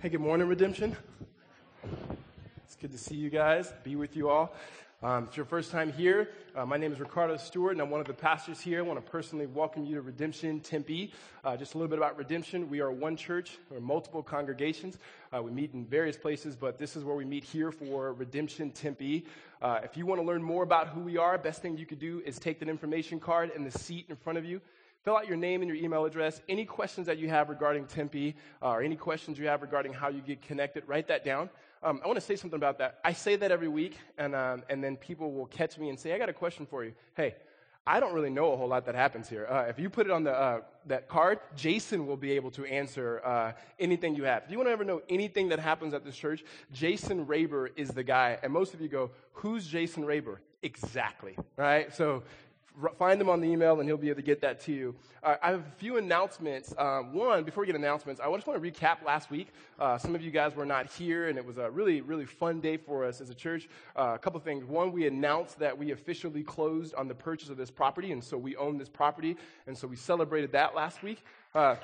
Hey, good morning, Redemption. It's good to see you guys, be with you all. Um, if it's your first time here, uh, my name is Ricardo Stewart, and I'm one of the pastors here. I want to personally welcome you to Redemption Tempe. Uh, just a little bit about Redemption. We are one church, we're multiple congregations. Uh, we meet in various places, but this is where we meet here for Redemption Tempe. Uh, if you want to learn more about who we are, best thing you could do is take that information card in the seat in front of you. Fill out your name and your email address. Any questions that you have regarding Tempe uh, or any questions you have regarding how you get connected, write that down. Um, I want to say something about that. I say that every week, and, um, and then people will catch me and say, I got a question for you. Hey, I don't really know a whole lot that happens here. Uh, if you put it on the, uh, that card, Jason will be able to answer uh, anything you have. If you want to ever know anything that happens at this church, Jason Raber is the guy. And most of you go, Who's Jason Raber? Exactly, right? So find him on the email and he'll be able to get that to you. Uh, I have a few announcements. Um, one, before we get announcements, I just want to recap last week. Uh, some of you guys were not here, and it was a really, really fun day for us as a church. Uh, a couple things. One, we announced that we officially closed on the purchase of this property, and so we own this property, and so we celebrated that last week. Uh,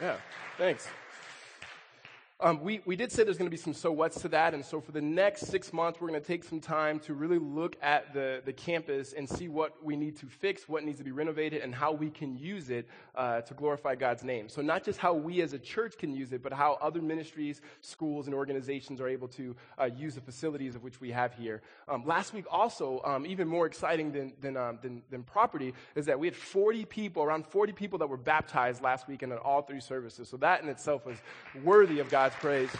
yeah, thanks. Um, we, we did say there's going to be some so what's to that. And so for the next six months, we're going to take some time to really look at the, the campus and see what we need to fix, what needs to be renovated, and how we can use it uh, to glorify God's name. So not just how we as a church can use it, but how other ministries, schools, and organizations are able to uh, use the facilities of which we have here. Um, last week also, um, even more exciting than, than, um, than, than property, is that we had 40 people, around 40 people that were baptized last week in all three services. So that in itself was worthy of God's God's praise.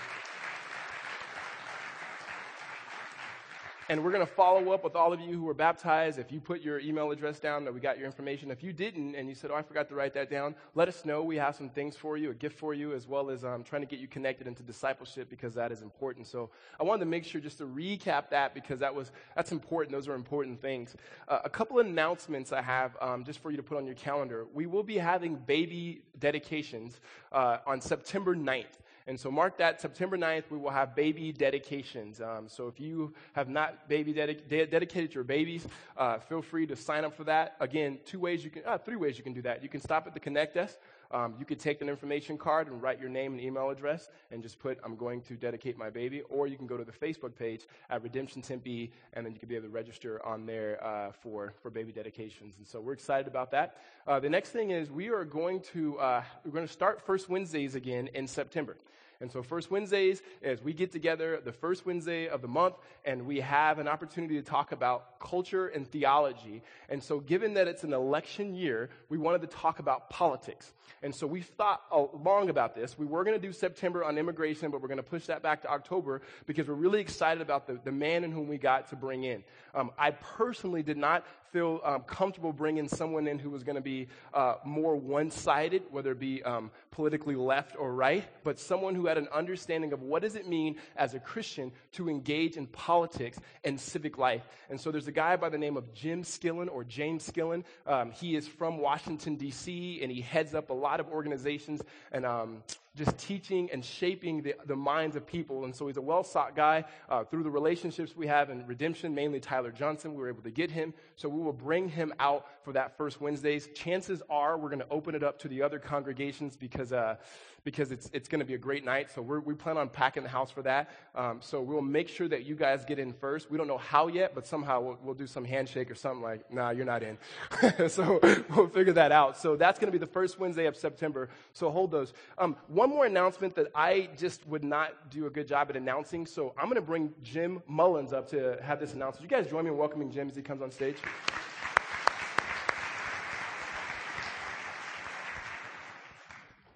And we're going to follow up with all of you who were baptized. If you put your email address down, that we got your information. If you didn't, and you said, "Oh, I forgot to write that down," let us know. We have some things for you, a gift for you, as well as um, trying to get you connected into discipleship because that is important. So I wanted to make sure just to recap that because that was that's important. Those are important things. Uh, a couple of announcements I have um, just for you to put on your calendar. We will be having baby dedications uh, on September 9th. And so mark that September 9th, we will have baby dedications. Um, so if you have not baby de- dedicated your babies, uh, feel free to sign up for that. Again, two ways you can, uh, three ways you can do that. You can stop at the Connect desk. Um, you could take an information card and write your name and email address and just put, I'm going to dedicate my baby. Or you can go to the Facebook page at Redemption Tempe, and then you can be able to register on there uh, for, for baby dedications. And so we're excited about that. Uh, the next thing is we are going to, uh, we're going to start First Wednesdays again in September. And so, first Wednesdays is we get together the first Wednesday of the month and we have an opportunity to talk about culture and theology. And so, given that it's an election year, we wanted to talk about politics. And so, we thought long about this. We were going to do September on immigration, but we're going to push that back to October because we're really excited about the, the man in whom we got to bring in. Um, I personally did not feel um, comfortable bringing someone in who was going to be uh, more one sided, whether it be um, politically left or right, but someone who had an understanding of what does it mean as a Christian to engage in politics and civic life. And so there's a guy by the name of Jim Skillen or James Skillen. Um, he is from Washington, D.C., and he heads up a lot of organizations and um, just teaching and shaping the, the minds of people. And so he's a well sought guy. Uh, through the relationships we have in redemption, mainly Tyler Johnson, we were able to get him. So we will bring him out for that first Wednesdays. Chances are we're going to open it up to the other congregations because, uh, because it's, it's going to be a great night. So we plan on packing the house for that. Um, so we'll make sure that you guys get in first. We don't know how yet, but somehow we'll, we'll do some handshake or something like, nah, you're not in. so we'll figure that out. So that's going to be the first Wednesday of September. So hold those. Um, more announcement that I just would not do a good job at announcing. So I'm going to bring Jim Mullins up to have this announcement. You guys join me in welcoming Jim as he comes on stage.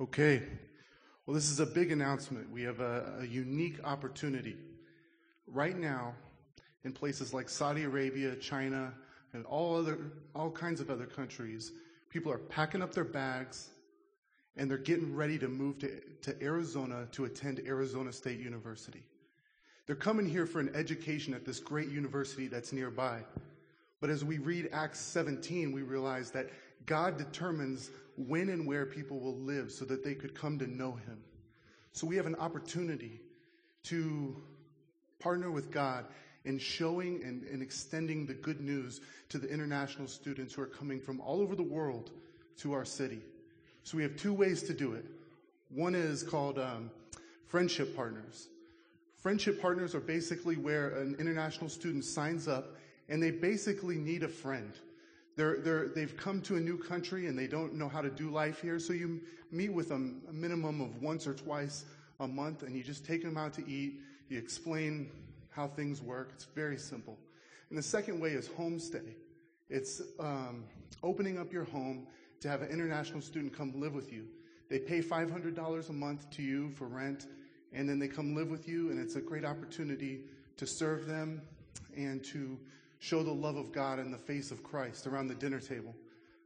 Okay. Well, this is a big announcement. We have a, a, unique opportunity. Right now, in places like Saudi Arabia, China, and all other all kinds of other countries, people are packing up their bags and they're getting ready to move to, to Arizona to attend Arizona State University. They're coming here for an education at this great university that's nearby. But as we read Acts 17, we realize that God determines when and where people will live so that they could come to know Him. So we have an opportunity to partner with God in showing and, and extending the good news to the international students who are coming from all over the world to our city. So we have two ways to do it. One is called um, Friendship Partners. Friendship Partners are basically where an international student signs up and they basically need a friend. They're, they're, they've come to a new country and they don't know how to do life here, so you meet with them a minimum of once or twice a month and you just take them out to eat. You explain how things work. It's very simple. And the second way is homestay. It's um, opening up your home to have an international student come live with you. They pay $500 a month to you for rent, and then they come live with you, and it's a great opportunity to serve them and to show the love of God in the face of Christ around the dinner table.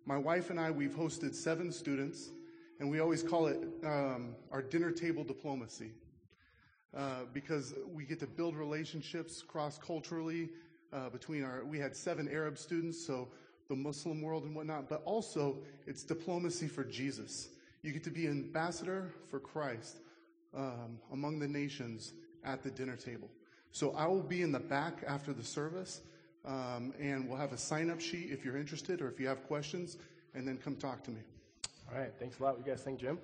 My wife and I, we've hosted seven students, and we always call it um, our dinner table diplomacy. Uh, because we get to build relationships cross culturally uh, between our. We had seven Arab students, so the Muslim world and whatnot, but also it's diplomacy for Jesus. You get to be ambassador for Christ um, among the nations at the dinner table. So I will be in the back after the service, um, and we'll have a sign up sheet if you're interested or if you have questions, and then come talk to me. All right, thanks a lot. What you guys think, Jim?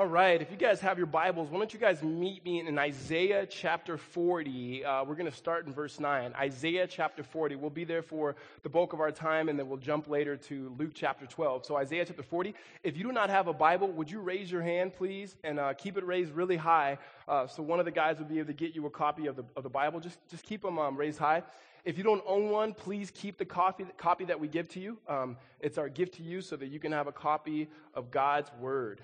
All right, if you guys have your Bibles, why don't you guys meet me in Isaiah chapter 40? Uh, we're going to start in verse 9. Isaiah chapter 40. We'll be there for the bulk of our time, and then we'll jump later to Luke chapter 12. So, Isaiah chapter 40. If you do not have a Bible, would you raise your hand, please, and uh, keep it raised really high uh, so one of the guys will be able to get you a copy of the, of the Bible? Just, just keep them um, raised high. If you don't own one, please keep the copy, copy that we give to you. Um, it's our gift to you so that you can have a copy of God's Word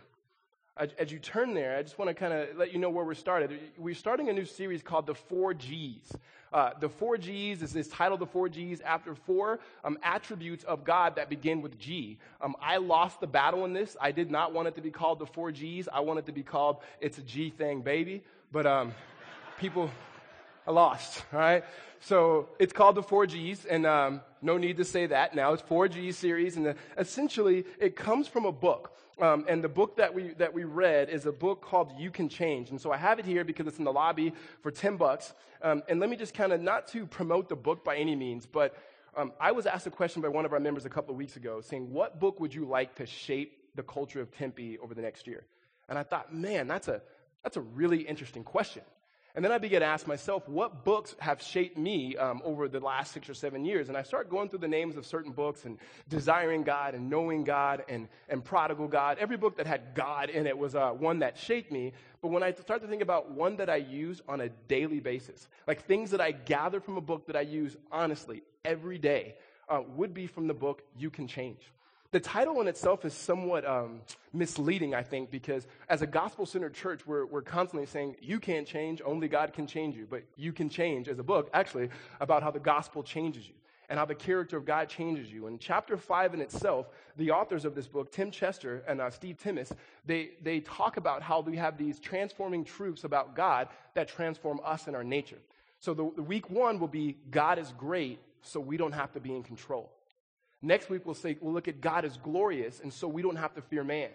as you turn there, I just want to kind of let you know where we're started. We're starting a new series called The Four G's. Uh, the Four G's is this title, The Four G's, after four um, attributes of God that begin with G. Um, I lost the battle in this. I did not want it to be called The Four G's. I want it to be called It's a G Thing, Baby. But um, people, I lost, all right? So it's called The Four G's, and um, no need to say that now. It's Four G series, and the, essentially it comes from a book. Um, and the book that we, that we read is a book called You Can Change. And so I have it here because it's in the lobby for 10 bucks. Um, and let me just kind of, not to promote the book by any means, but um, I was asked a question by one of our members a couple of weeks ago saying, What book would you like to shape the culture of Tempe over the next year? And I thought, man, that's a, that's a really interesting question. And then I began to ask myself, what books have shaped me um, over the last six or seven years? And I start going through the names of certain books and Desiring God and Knowing God and, and Prodigal God. Every book that had God in it was uh, one that shaped me. But when I start to think about one that I use on a daily basis, like things that I gather from a book that I use honestly every day, uh, would be from the book You Can Change. The title in itself is somewhat um, misleading, I think, because as a gospel centered church, we're, we're constantly saying, you can't change, only God can change you. But you can change as a book, actually, about how the gospel changes you and how the character of God changes you. In chapter 5 in itself, the authors of this book, Tim Chester and uh, Steve Timmis, they, they talk about how we have these transforming truths about God that transform us and our nature. So the, the week one will be God is great, so we don't have to be in control. Next week, we'll say, we'll look at God is glorious, and so we don't have to fear man.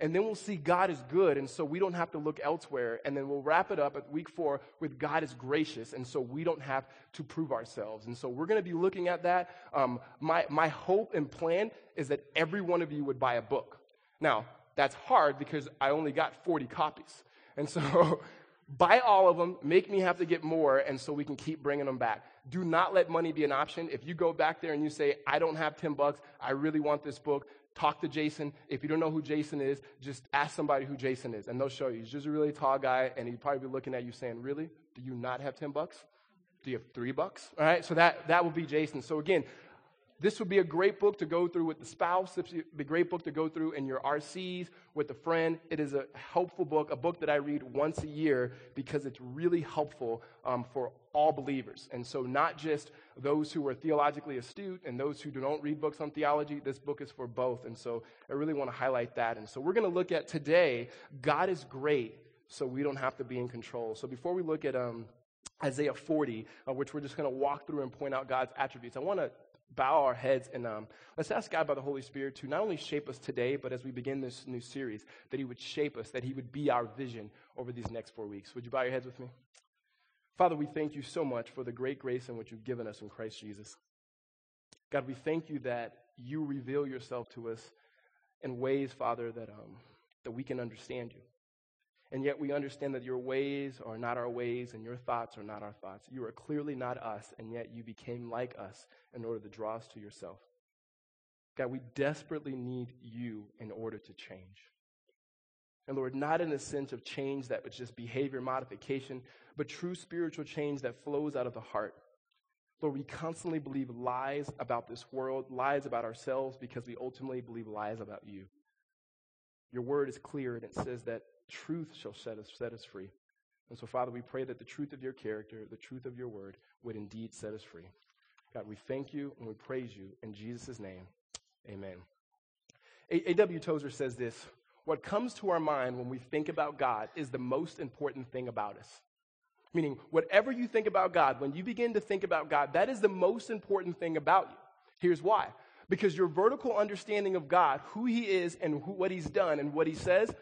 And then we'll see God is good, and so we don't have to look elsewhere. And then we'll wrap it up at week four with God is gracious, and so we don't have to prove ourselves. And so we're going to be looking at that. Um, my, my hope and plan is that every one of you would buy a book. Now, that's hard because I only got 40 copies. And so buy all of them, make me have to get more, and so we can keep bringing them back. Do not let money be an option. If you go back there and you say, I don't have 10 bucks, I really want this book, talk to Jason. If you don't know who Jason is, just ask somebody who Jason is, and they'll show you. He's just a really tall guy, and he'd probably be looking at you saying, Really? Do you not have 10 bucks? Do you have three bucks? All right, so that, that would be Jason. So again, this would be a great book to go through with the spouse. This would be a great book to go through in your RCs with a friend. It is a helpful book, a book that I read once a year because it's really helpful um, for all believers. And so, not just those who are theologically astute and those who don't read books on theology, this book is for both. And so, I really want to highlight that. And so, we're going to look at today God is great, so we don't have to be in control. So, before we look at um, Isaiah 40, uh, which we're just going to walk through and point out God's attributes, I want to bow our heads and um, let's ask God by the Holy Spirit to not only shape us today, but as we begin this new series, that He would shape us, that He would be our vision over these next four weeks. Would you bow your heads with me? Father, we thank you so much for the great grace in which you've given us in Christ Jesus. God, we thank you that you reveal yourself to us in ways, Father, that, um, that we can understand you. And yet we understand that your ways are not our ways and your thoughts are not our thoughts. You are clearly not us, and yet you became like us in order to draw us to yourself. God, we desperately need you in order to change. And Lord, not in the sense of change that was just behavior modification, but true spiritual change that flows out of the heart. Lord, we constantly believe lies about this world, lies about ourselves, because we ultimately believe lies about you. Your word is clear, and it says that truth shall set us, set us free. And so, Father, we pray that the truth of your character, the truth of your word, would indeed set us free. God, we thank you and we praise you in Jesus' name. Amen. A.W. Tozer says this What comes to our mind when we think about God is the most important thing about us. Meaning, whatever you think about God, when you begin to think about God, that is the most important thing about you. Here's why. Because your vertical understanding of God, who He is and who, what He's done and what He says,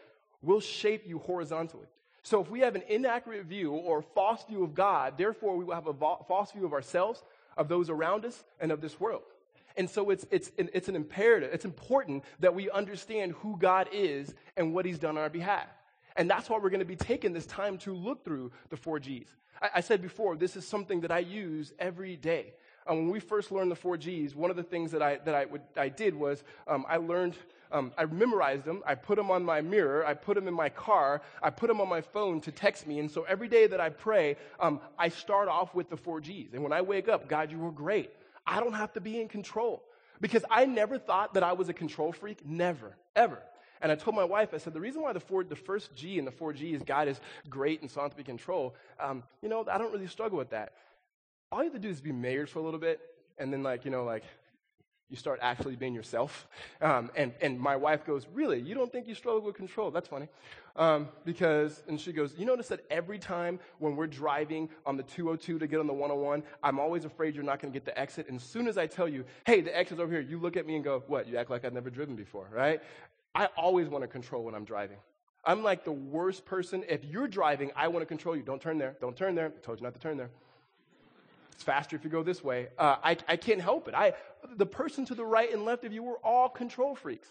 will shape you horizontally. So if we have an inaccurate view or false view of God, therefore we will have a false view of ourselves, of those around us, and of this world. And so it's, it's, it's an imperative, it's important that we understand who God is and what He's done on our behalf. And that's why we're going to be taking this time to look through the four G's. I, I said before, this is something that I use every day. Um, when we first learned the four G's, one of the things that I, that I, would, I did was um, I learned um, I memorized them. I put them on my mirror. I put them in my car. I put them on my phone to text me. And so every day that I pray, um, I start off with the four G's. And when I wake up, God, you were great. I don't have to be in control because I never thought that I was a control freak. Never, ever. And I told my wife, I said, the reason why the, four, the first G in the four G is God is great and so on to be control, um, you know, I don't really struggle with that. All you have to do is be married for a little bit and then, like, you know, like you start actually being yourself. Um, and, and my wife goes, Really? You don't think you struggle with control? That's funny. Um, because, and she goes, You notice that every time when we're driving on the 202 to get on the 101, I'm always afraid you're not going to get the exit. And as soon as I tell you, Hey, the exit's over here, you look at me and go, What? You act like I've never driven before, right? I always want to control when I'm driving. I'm like the worst person. If you're driving, I want to control you. Don't turn there. Don't turn there. I told you not to turn there. It's faster if you go this way. Uh, I, I can't help it. I, the person to the right and left of you, we're all control freaks.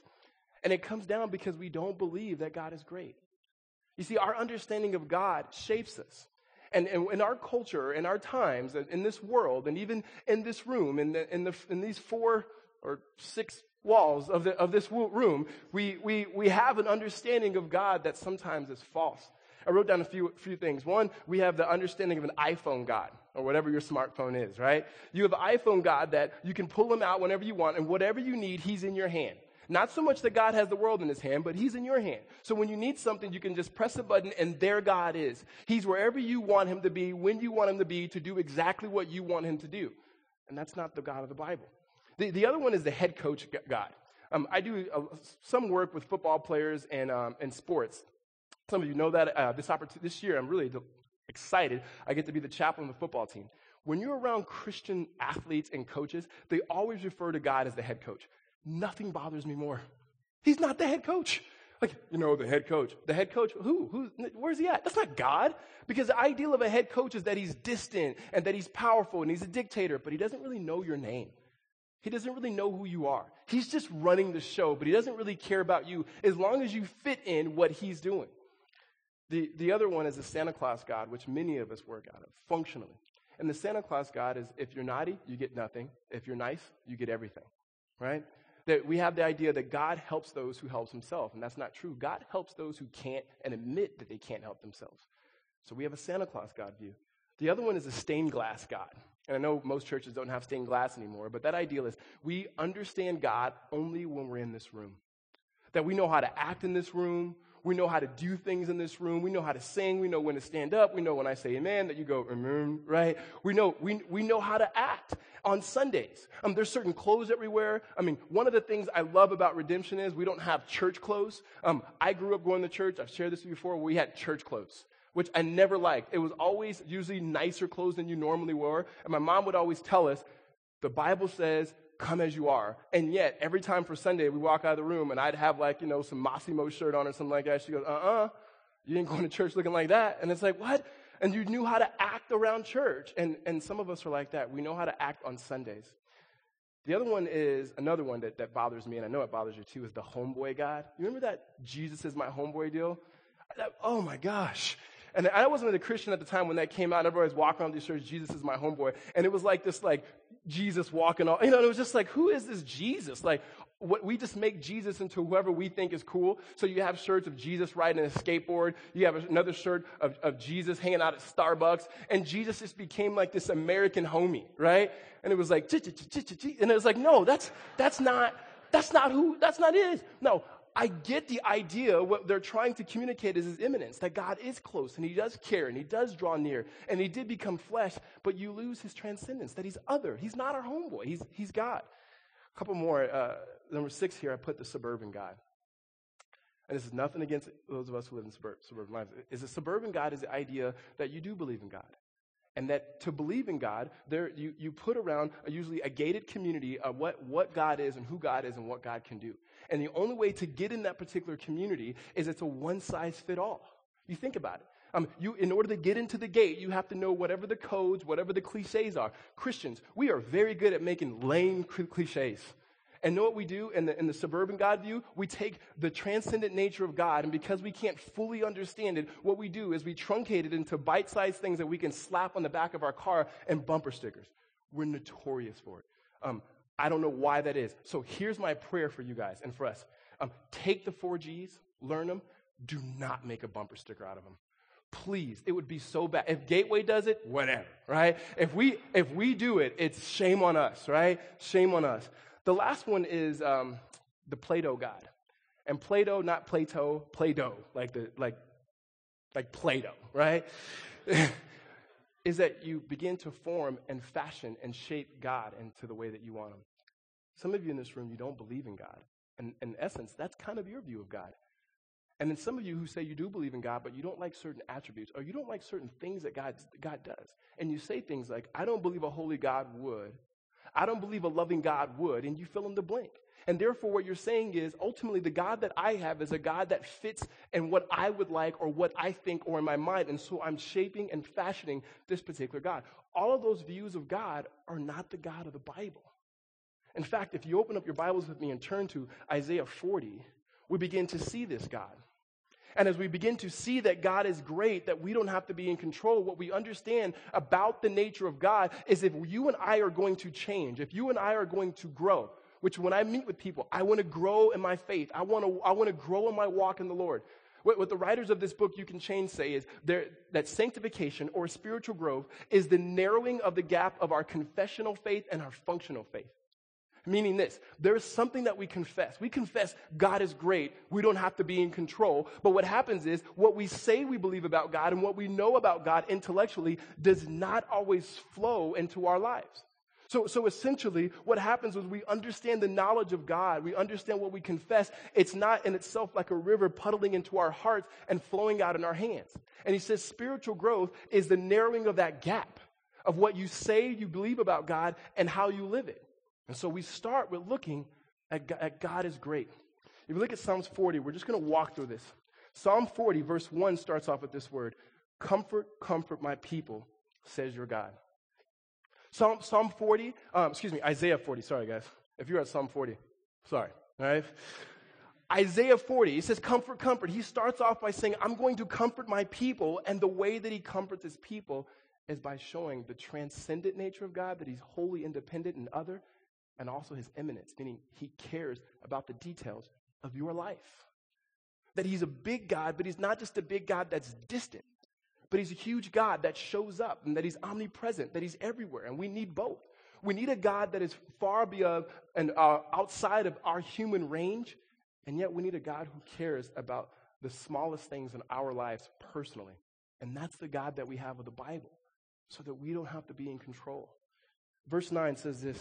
And it comes down because we don't believe that God is great. You see, our understanding of God shapes us. And, in our culture, in our times, in this world, and even in this room, in, the, in, the, in these four or six walls of, the, of this room, we, we, we have an understanding of God that sometimes is false. I wrote down a few, few things. One, we have the understanding of an iPhone God, or whatever your smartphone is, right? You have an iPhone God that you can pull him out whenever you want, and whatever you need, he's in your hand. Not so much that God has the world in his hand, but he's in your hand. So when you need something, you can just press a button and there God is. He's wherever you want him to be, when you want him to be, to do exactly what you want him to do. And that's not the God of the Bible. The, the other one is the head coach God. Um, I do uh, some work with football players and, um, and sports. Some of you know that uh, this, opportunity, this year, I'm really excited. I get to be the chaplain of the football team. When you're around Christian athletes and coaches, they always refer to God as the head coach. Nothing bothers me more. He's not the head coach. Like, you know, the head coach. The head coach, who? who? Where's he at? That's not God. Because the ideal of a head coach is that he's distant and that he's powerful and he's a dictator, but he doesn't really know your name. He doesn't really know who you are. He's just running the show, but he doesn't really care about you as long as you fit in what he's doing. The, the other one is the Santa Claus God, which many of us work out of functionally. And the Santa Claus God is if you're naughty, you get nothing. If you're nice, you get everything, right? That we have the idea that God helps those who helps himself, and that's not true. God helps those who can't and admit that they can't help themselves. So we have a Santa Claus God view. The other one is a stained glass God. And I know most churches don't have stained glass anymore, but that ideal is we understand God only when we're in this room. That we know how to act in this room, we know how to do things in this room. We know how to sing. We know when to stand up. We know when I say amen that you go, amen, right? We know, we, we know how to act on Sundays. Um, there's certain clothes everywhere. I mean, one of the things I love about redemption is we don't have church clothes. Um, I grew up going to church. I've shared this before. We had church clothes which I never liked. It was always usually nicer clothes than you normally wore. And my mom would always tell us, the Bible says come as you are. And yet, every time for Sunday, we walk out of the room and I'd have like, you know, some Massimo shirt on or something like that. She goes, uh uh you ain't going to church looking like that. And it's like, what? And you knew how to act around church. And, and some of us are like that. We know how to act on Sundays. The other one is another one that, that bothers me, and I know it bothers you too, is the homeboy God. You remember that Jesus is my homeboy deal? That, oh my gosh. And I wasn't a Christian at the time when that came out. Everybody was walking around these churches, Jesus is my homeboy. And it was like this, like, Jesus walking all, you know, it was just like, who is this Jesus? Like, what, we just make Jesus into whoever we think is cool. So you have shirts of Jesus riding a skateboard. You have another shirt of, of Jesus hanging out at Starbucks. And Jesus just became like this American homie, right? And it was like, and it was like, no, that's, that's not, that's not who, that's not it. No, I get the idea. What they're trying to communicate is his immanence, that God is close and he does care and he does draw near and he did become flesh, but you lose his transcendence, that he's other. He's not our homeboy, he's, he's God. A couple more. Uh, number six here, I put the suburban God. And this is nothing against those of us who live in suburban lives. Is a suburban God is the idea that you do believe in God. And that to believe in God, there you, you put around a, usually a gated community of what, what God is and who God is and what God can do. And the only way to get in that particular community is it's a one size fit all. You think about it. Um, you, in order to get into the gate, you have to know whatever the codes, whatever the cliches are. Christians, we are very good at making lame cliches. And know what we do in the, in the suburban God view? We take the transcendent nature of God, and because we can't fully understand it, what we do is we truncate it into bite sized things that we can slap on the back of our car and bumper stickers. We're notorious for it. Um, I don't know why that is. So here's my prayer for you guys and for us. Um, take the four G's, learn them. Do not make a bumper sticker out of them. Please, it would be so bad. If Gateway does it, whatever, right? If we if we do it, it's shame on us, right? Shame on us. The last one is um, the Play-Doh God, and Play-Doh, not Plato, Play-Doh, like the like like Play-Doh, right? is that you begin to form and fashion and shape God into the way that you want Him. Some of you in this room, you don't believe in God. And in essence, that's kind of your view of God. And then some of you who say you do believe in God, but you don't like certain attributes, or you don't like certain things that God, God does. And you say things like, I don't believe a holy God would. I don't believe a loving God would. And you fill in the blank. And therefore, what you're saying is ultimately the God that I have is a God that fits in what I would like or what I think or in my mind. And so I'm shaping and fashioning this particular God. All of those views of God are not the God of the Bible. In fact, if you open up your Bibles with me and turn to Isaiah 40, we begin to see this God. And as we begin to see that God is great, that we don't have to be in control, what we understand about the nature of God is if you and I are going to change, if you and I are going to grow, which when I meet with people, I want to grow in my faith. I want to, I want to grow in my walk in the Lord. What, what the writers of this book, You Can Change, say is there, that sanctification or spiritual growth is the narrowing of the gap of our confessional faith and our functional faith. Meaning this, there is something that we confess. We confess God is great. We don't have to be in control. But what happens is what we say we believe about God and what we know about God intellectually does not always flow into our lives. So, so essentially, what happens is we understand the knowledge of God. We understand what we confess. It's not in itself like a river puddling into our hearts and flowing out in our hands. And he says spiritual growth is the narrowing of that gap of what you say you believe about God and how you live it. And so we start with looking at God, at God is great. If you look at Psalms 40, we're just going to walk through this. Psalm 40, verse 1 starts off with this word Comfort, comfort my people, says your God. Psalm, Psalm 40, um, excuse me, Isaiah 40, sorry guys. If you're at Psalm 40, sorry, all right? Isaiah 40, he says, Comfort, comfort. He starts off by saying, I'm going to comfort my people, and the way that he comforts his people is by showing the transcendent nature of God, that he's wholly independent and other, and also his immanence, meaning he cares about the details of your life. That he's a big God, but he's not just a big God that's distant, but he's a huge God that shows up and that he's omnipresent, that he's everywhere, and we need both. We need a God that is far beyond and uh, outside of our human range, and yet we need a God who cares about the smallest things in our lives personally. And that's the God that we have of the Bible, so that we don't have to be in control. Verse 9 says this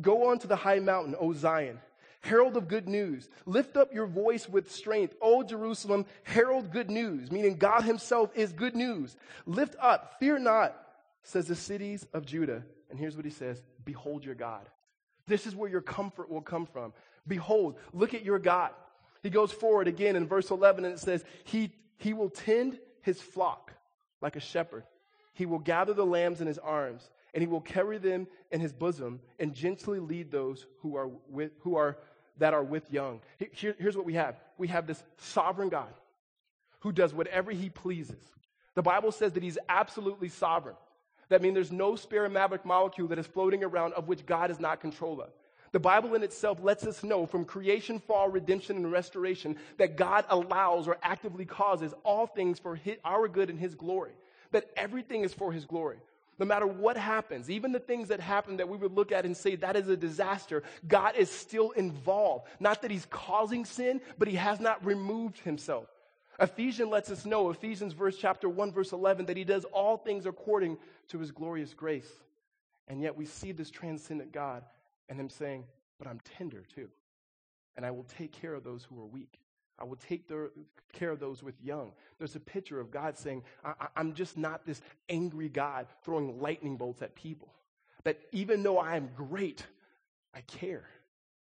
Go on to the high mountain, O Zion, herald of good news. Lift up your voice with strength, O Jerusalem, herald good news, meaning God Himself is good news. Lift up, fear not, says the cities of Judah. And here's what He says Behold your God. This is where your comfort will come from. Behold, look at your God. He goes forward again in verse 11 and it says, He, he will tend his flock like a shepherd. He will gather the lambs in his arms and he will carry them in his bosom and gently lead those who are with, who are, that are with young. Here, here's what we have. We have this sovereign God who does whatever he pleases. The Bible says that he's absolutely sovereign. That means there's no spare maverick molecule that is floating around of which God is not control of. The Bible in itself lets us know from creation, fall, redemption, and restoration that God allows or actively causes all things for his, our good and His glory. That everything is for His glory. No matter what happens, even the things that happen that we would look at and say that is a disaster, God is still involved. Not that He's causing sin, but He has not removed Himself. Ephesians lets us know, Ephesians verse chapter 1, verse 11, that He does all things according to His glorious grace. And yet we see this transcendent God and him saying, But I'm tender too. And I will take care of those who are weak. I will take their, care of those with young. There's a picture of God saying, I, am just not this angry God throwing lightning bolts at people. That even though I am great, I care.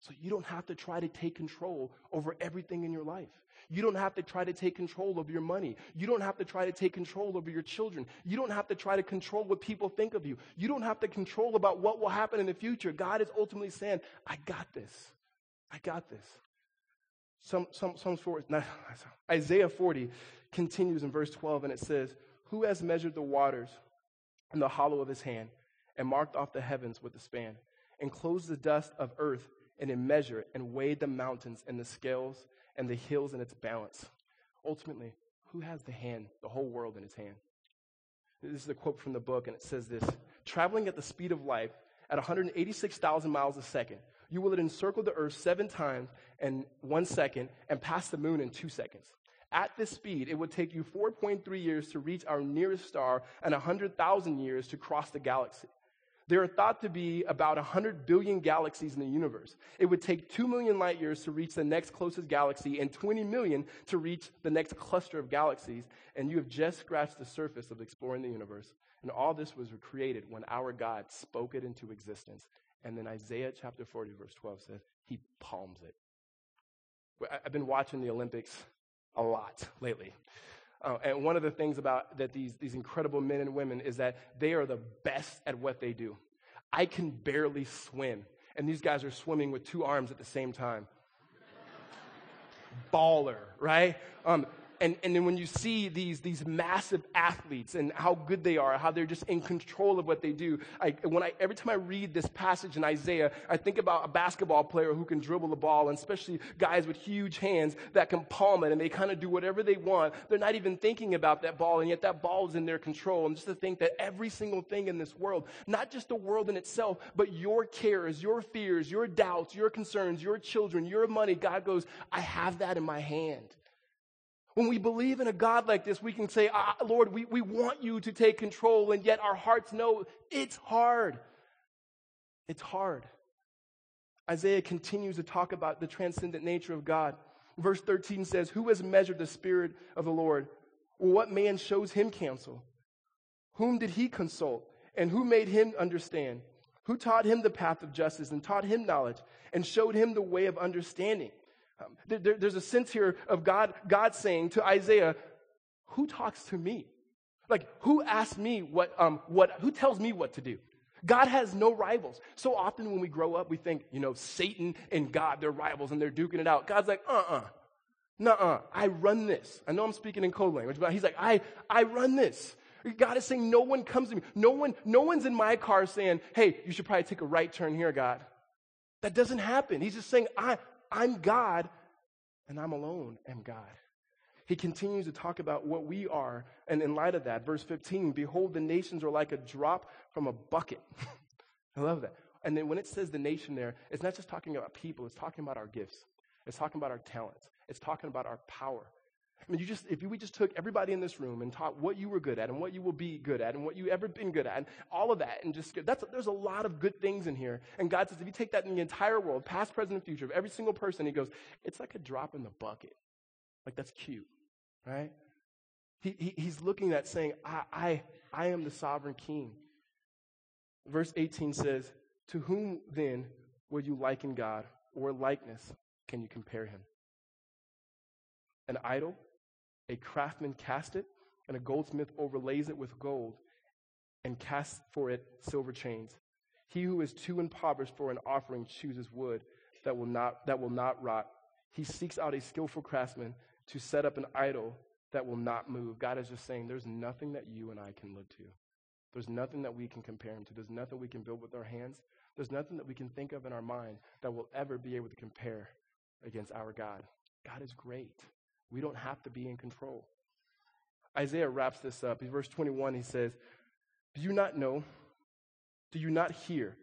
So you don't have to try to take control over everything in your life. You don't have to try to take control of your money. You don't have to try to take control over your children. You don't have to try to control what people think of you. You don't have to control about what will happen in the future. God is ultimately saying, I got this. I got this. Some, some, some 40, not, Isaiah 40 continues in verse 12 and it says, Who has measured the waters in the hollow of his hand and marked off the heavens with a span, and closed the dust of earth in a measure and weighed the mountains in the scales and the hills in its balance. Ultimately, who has the hand, the whole world in his hand? This is a quote from the book, and it says this Traveling at the speed of light at 186,000 miles a second, you will encircle the earth seven times in one second and pass the moon in two seconds. At this speed, it would take you 4.3 years to reach our nearest star and 100,000 years to cross the galaxy. There are thought to be about 100 billion galaxies in the universe. It would take 2 million light years to reach the next closest galaxy and 20 million to reach the next cluster of galaxies. And you have just scratched the surface of exploring the universe. And all this was created when our God spoke it into existence. And then Isaiah chapter 40, verse 12 says, He palms it. I've been watching the Olympics a lot lately. Uh, and one of the things about that these, these incredible men and women is that they are the best at what they do. I can barely swim, and these guys are swimming with two arms at the same time. Baller, right? Um, and, and then when you see these, these massive athletes and how good they are, how they're just in control of what they do, I, when I, every time I read this passage in Isaiah, I think about a basketball player who can dribble the ball, and especially guys with huge hands that can palm it and they kind of do whatever they want. They're not even thinking about that ball, and yet that ball is in their control. And just to think that every single thing in this world, not just the world in itself, but your cares, your fears, your doubts, your concerns, your children, your money, God goes, I have that in my hand. When we believe in a God like this, we can say, ah, Lord, we, we want you to take control, and yet our hearts know it's hard. It's hard. Isaiah continues to talk about the transcendent nature of God. Verse 13 says, Who has measured the Spirit of the Lord? Or what man shows him counsel? Whom did he consult? And who made him understand? Who taught him the path of justice and taught him knowledge and showed him the way of understanding? Um, there, there's a sense here of God, God saying to Isaiah, Who talks to me? Like, who asks me what, um, what, who tells me what to do? God has no rivals. So often when we grow up, we think, you know, Satan and God, they're rivals and they're duking it out. God's like, uh uh-uh. uh, nuh uh, I run this. I know I'm speaking in code language, but he's like, I, I run this. God is saying, no one comes to me. No one, no one's in my car saying, hey, you should probably take a right turn here, God. That doesn't happen. He's just saying, I, I'm God and I'm alone am God. He continues to talk about what we are, and in light of that, verse 15, behold, the nations are like a drop from a bucket. I love that. And then when it says the nation there, it's not just talking about people, it's talking about our gifts. It's talking about our talents. It's talking about our power. I mean, you just, if we just took everybody in this room and taught what you were good at and what you will be good at and what you ever been good at and all of that and just, that's, there's a lot of good things in here. And God says, if you take that in the entire world, past, present, and future of every single person, he goes, it's like a drop in the bucket. Like that's cute, right? He, he, he's looking at saying, I, I, I am the sovereign king. Verse 18 says, to whom then will you liken God or likeness can you compare him? An idol? A craftsman cast it, and a goldsmith overlays it with gold. and casts for it silver chains. He who is too impoverished for an offering chooses wood that will not, that will not rot. He seeks out a skillful craftsman to set up an idol that will not move. God is just saying there's nothing that you and I can look to. There's nothing that we can compare him to. There's nothing we can build with our hands. There's nothing that we can think of in our mind that will ever be able to compare against our God. God is great. We don't have to be in control. Isaiah wraps this up. In verse 21, he says, Do you not know? Do you not hear?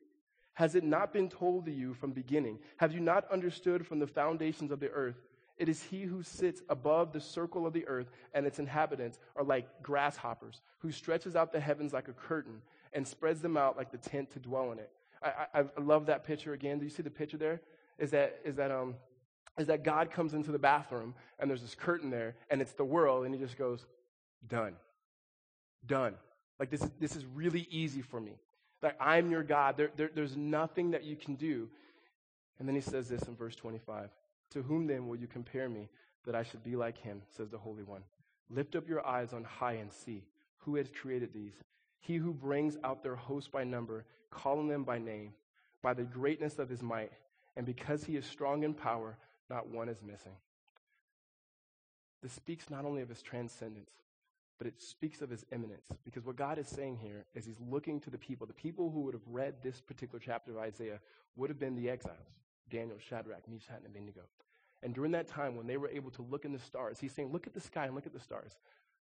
Has it not been told to you from beginning? Have you not understood from the foundations of the earth? It is he who sits above the circle of the earth, and its inhabitants are like grasshoppers, who stretches out the heavens like a curtain and spreads them out like the tent to dwell in it. I, I, I love that picture again. Do you see the picture there? Is that, is that, um, is that God comes into the bathroom, and there's this curtain there, and it's the world, and he just goes, done. Done. Like, this, this is really easy for me. Like, I'm your God. There, there, there's nothing that you can do. And then he says this in verse 25 To whom then will you compare me that I should be like him, says the Holy One? Lift up your eyes on high and see who has created these. He who brings out their host by number, calling them by name, by the greatness of his might, and because he is strong in power, not one is missing. This speaks not only of his transcendence, but it speaks of his immanence. Because what God is saying here is he's looking to the people. The people who would have read this particular chapter of Isaiah would have been the exiles Daniel, Shadrach, Meshach, and Abednego. And during that time, when they were able to look in the stars, he's saying, Look at the sky and look at the stars.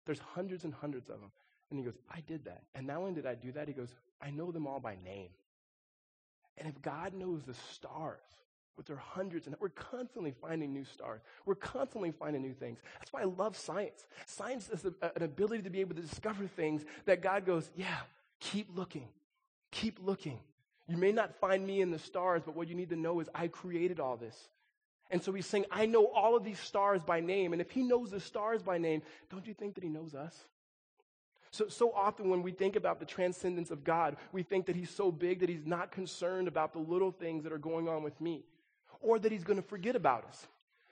There's hundreds and hundreds of them. And he goes, I did that. And not only did I do that, he goes, I know them all by name. And if God knows the stars, but there are hundreds, and we're constantly finding new stars. We're constantly finding new things. That's why I love science. Science is a, an ability to be able to discover things that God goes, yeah, keep looking, keep looking. You may not find me in the stars, but what you need to know is I created all this. And so he's saying, I know all of these stars by name. And if he knows the stars by name, don't you think that he knows us? So, so often when we think about the transcendence of God, we think that he's so big that he's not concerned about the little things that are going on with me or that he's going to forget about us.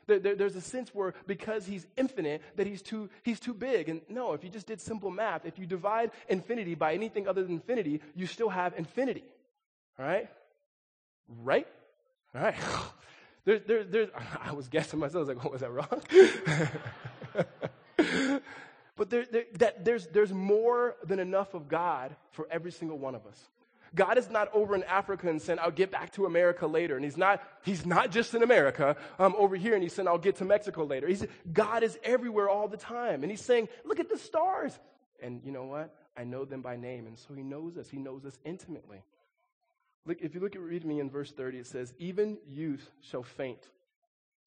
There, there, there's a sense where because he's infinite, that he's too, he's too big. And no, if you just did simple math, if you divide infinity by anything other than infinity, you still have infinity. All right? Right? All right. There, there, there's, I was guessing myself. I was like, oh, was that wrong? but there, there, that, there's, there's more than enough of God for every single one of us. God is not over in Africa and saying, I'll get back to America later. And he's not, he's not just in America um, over here and he's saying, I'll get to Mexico later. He's, God is everywhere all the time. And he's saying, look at the stars. And you know what? I know them by name. And so he knows us. He knows us intimately. Look, if you look at read me in verse 30, it says, Even youth shall faint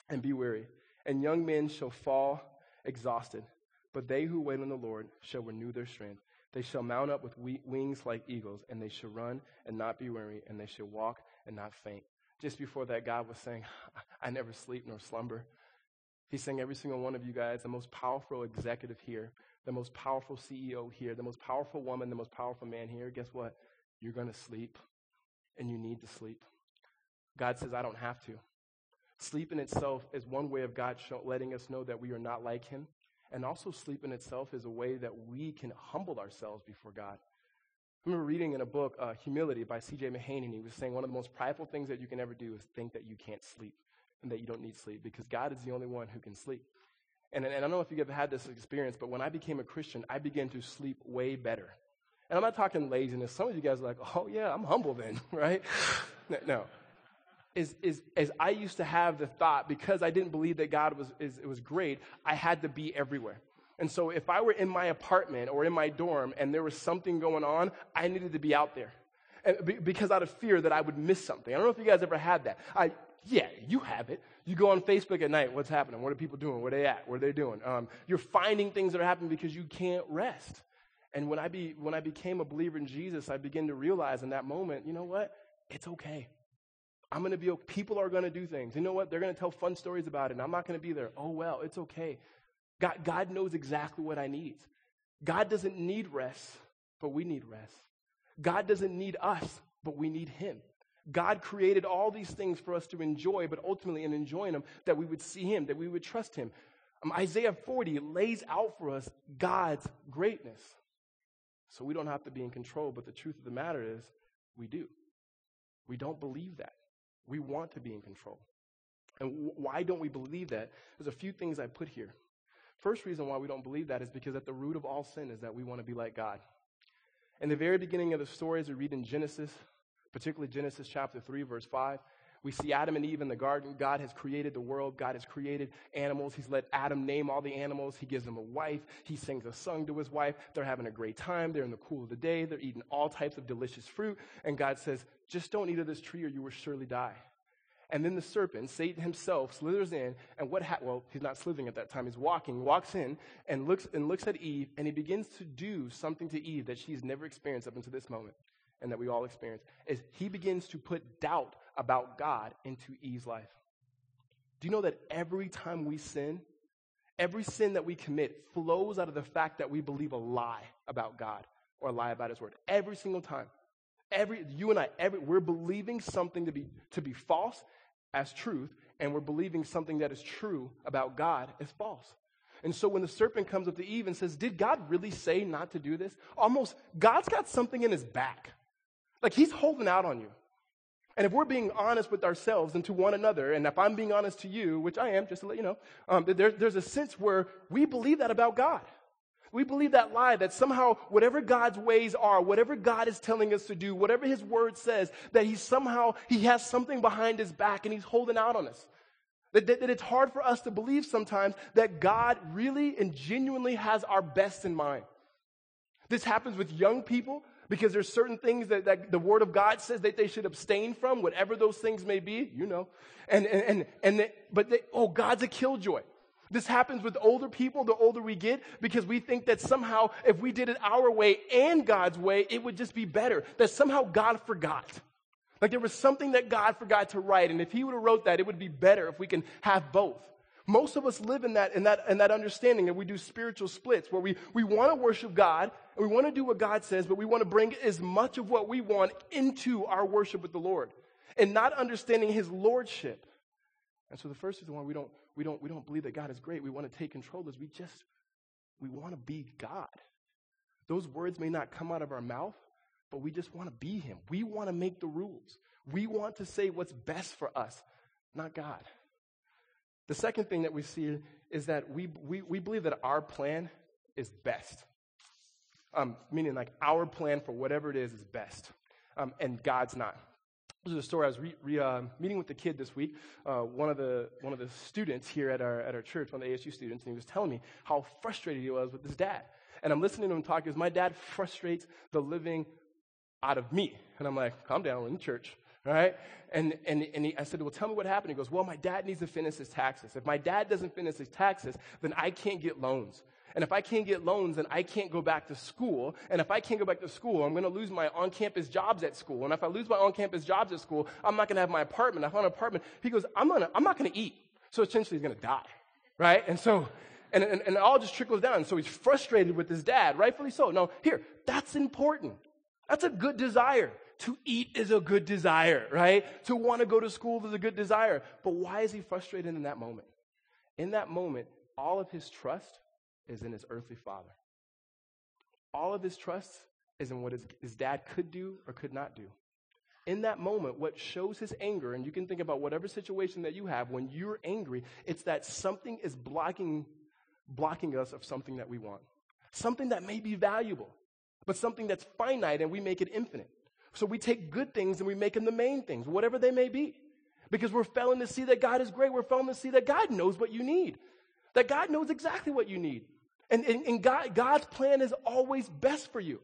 and be weary, and young men shall fall exhausted. But they who wait on the Lord shall renew their strength. They shall mount up with wings like eagles, and they shall run and not be weary, and they shall walk and not faint. Just before that, God was saying, I never sleep nor slumber. He's saying, every single one of you guys, the most powerful executive here, the most powerful CEO here, the most powerful woman, the most powerful man here, guess what? You're going to sleep, and you need to sleep. God says, I don't have to. Sleep in itself is one way of God letting us know that we are not like Him, and also, sleep in itself is a way that we can humble ourselves before God. I remember reading in a book, uh, Humility by C.J. Mahaney, he was saying one of the most prideful things that you can ever do is think that you can't sleep and that you don't need sleep because God is the only one who can sleep. And, and I don't know if you've ever had this experience, but when I became a Christian, I began to sleep way better. And I'm not talking laziness. Some of you guys are like, oh, yeah, I'm humble then, right? no. Is, is, is I used to have the thought because I didn't believe that God was, is, it was great, I had to be everywhere. And so if I were in my apartment or in my dorm and there was something going on, I needed to be out there. And because out of fear that I would miss something. I don't know if you guys ever had that. I, yeah, you have it. You go on Facebook at night, what's happening? What are people doing? Where are they at? What are they doing? Um, you're finding things that are happening because you can't rest. And when I, be, when I became a believer in Jesus, I began to realize in that moment, you know what? It's okay. I'm going to be, people are going to do things. You know what? They're going to tell fun stories about it, and I'm not going to be there. Oh, well, it's okay. God, God knows exactly what I need. God doesn't need rest, but we need rest. God doesn't need us, but we need Him. God created all these things for us to enjoy, but ultimately, in enjoying them, that we would see Him, that we would trust Him. Um, Isaiah 40 lays out for us God's greatness. so we don't have to be in control. But the truth of the matter is, we do. We don't believe that. We want to be in control. And why don't we believe that? There's a few things I put here. First reason why we don't believe that is because at the root of all sin is that we want to be like God. In the very beginning of the stories we read in Genesis, particularly Genesis chapter 3, verse 5, we see Adam and Eve in the garden. God has created the world. God has created animals. He's let Adam name all the animals. He gives them a wife. He sings a song to his wife. They're having a great time. They're in the cool of the day. They're eating all types of delicious fruit. And God says, just don't eat of this tree or you will surely die. And then the serpent, Satan himself, slithers in, and what ha- well, he's not slithering at that time, he's walking, walks in and looks and looks at Eve, and he begins to do something to Eve that she's never experienced up until this moment, and that we all experience, is he begins to put doubt about God into Eve's life. Do you know that every time we sin, every sin that we commit flows out of the fact that we believe a lie about God or a lie about his word? Every single time. Every you and I, every, we're believing something to be to be false, as truth, and we're believing something that is true about God as false. And so when the serpent comes up to Eve and says, Did God really say not to do this? Almost, God's got something in his back. Like he's holding out on you. And if we're being honest with ourselves and to one another, and if I'm being honest to you, which I am, just to let you know, um, there, there's a sense where we believe that about God. We believe that lie that somehow whatever God's ways are, whatever God is telling us to do, whatever his word says, that he somehow, he has something behind his back and he's holding out on us. That, that, that, it's hard for us to believe sometimes that God really and genuinely has our best in mind. This happens with young people because there's certain things that, that the Word of God says that they should abstain from, whatever those things may be, you know. And, and, and, and they, but they, oh, God's a killjoy. This happens with older people the older we get because we think that somehow if we did it our way and God's way, it would just be better. That somehow God forgot. Like there was something that God forgot to write. And if he would have wrote that, it would be better if we can have both. Most of us live in that, in that, in that understanding and we do spiritual splits where we, we want to worship God and we want to do what God says, but we want to bring as much of what we want into our worship with the Lord and not understanding his lordship. And so the first reason why we don't we don't, we don't believe that God is great. We want to take control is we just, we want to be God. Those words may not come out of our mouth, but we just want to be Him. We want to make the rules. We want to say what's best for us, not God. The second thing that we see is that we, we, we believe that our plan is best. Um, meaning, like, our plan for whatever it is is best, um, and God's not. This is a story. I was re, re, uh, meeting with the kid this week. Uh, one of the one of the students here at our at our church, one of the ASU students, and he was telling me how frustrated he was with his dad. And I'm listening to him talk because my dad frustrates the living out of me. And I'm like, calm down, we're in church, right? And and and he, I said, well, tell me what happened. He goes, well, my dad needs to finish his taxes. If my dad doesn't finish his taxes, then I can't get loans. And if I can't get loans, then I can't go back to school. And if I can't go back to school, I'm going to lose my on campus jobs at school. And if I lose my on campus jobs at school, I'm not going to have my apartment. I found an apartment. He goes, I'm, gonna, I'm not going to eat. So essentially, he's going to die. Right? And so, and, and, and it all just trickles down. So he's frustrated with his dad, rightfully so. Now, here, that's important. That's a good desire. To eat is a good desire, right? To want to go to school is a good desire. But why is he frustrated in that moment? In that moment, all of his trust is in his earthly father. All of his trust is in what his, his dad could do or could not do. In that moment, what shows his anger, and you can think about whatever situation that you have, when you're angry, it's that something is blocking, blocking us of something that we want. Something that may be valuable, but something that's finite and we make it infinite. So we take good things and we make them the main things, whatever they may be. Because we're failing to see that God is great. We're failing to see that God knows what you need. That God knows exactly what you need. And, and, and God, God's plan is always best for you.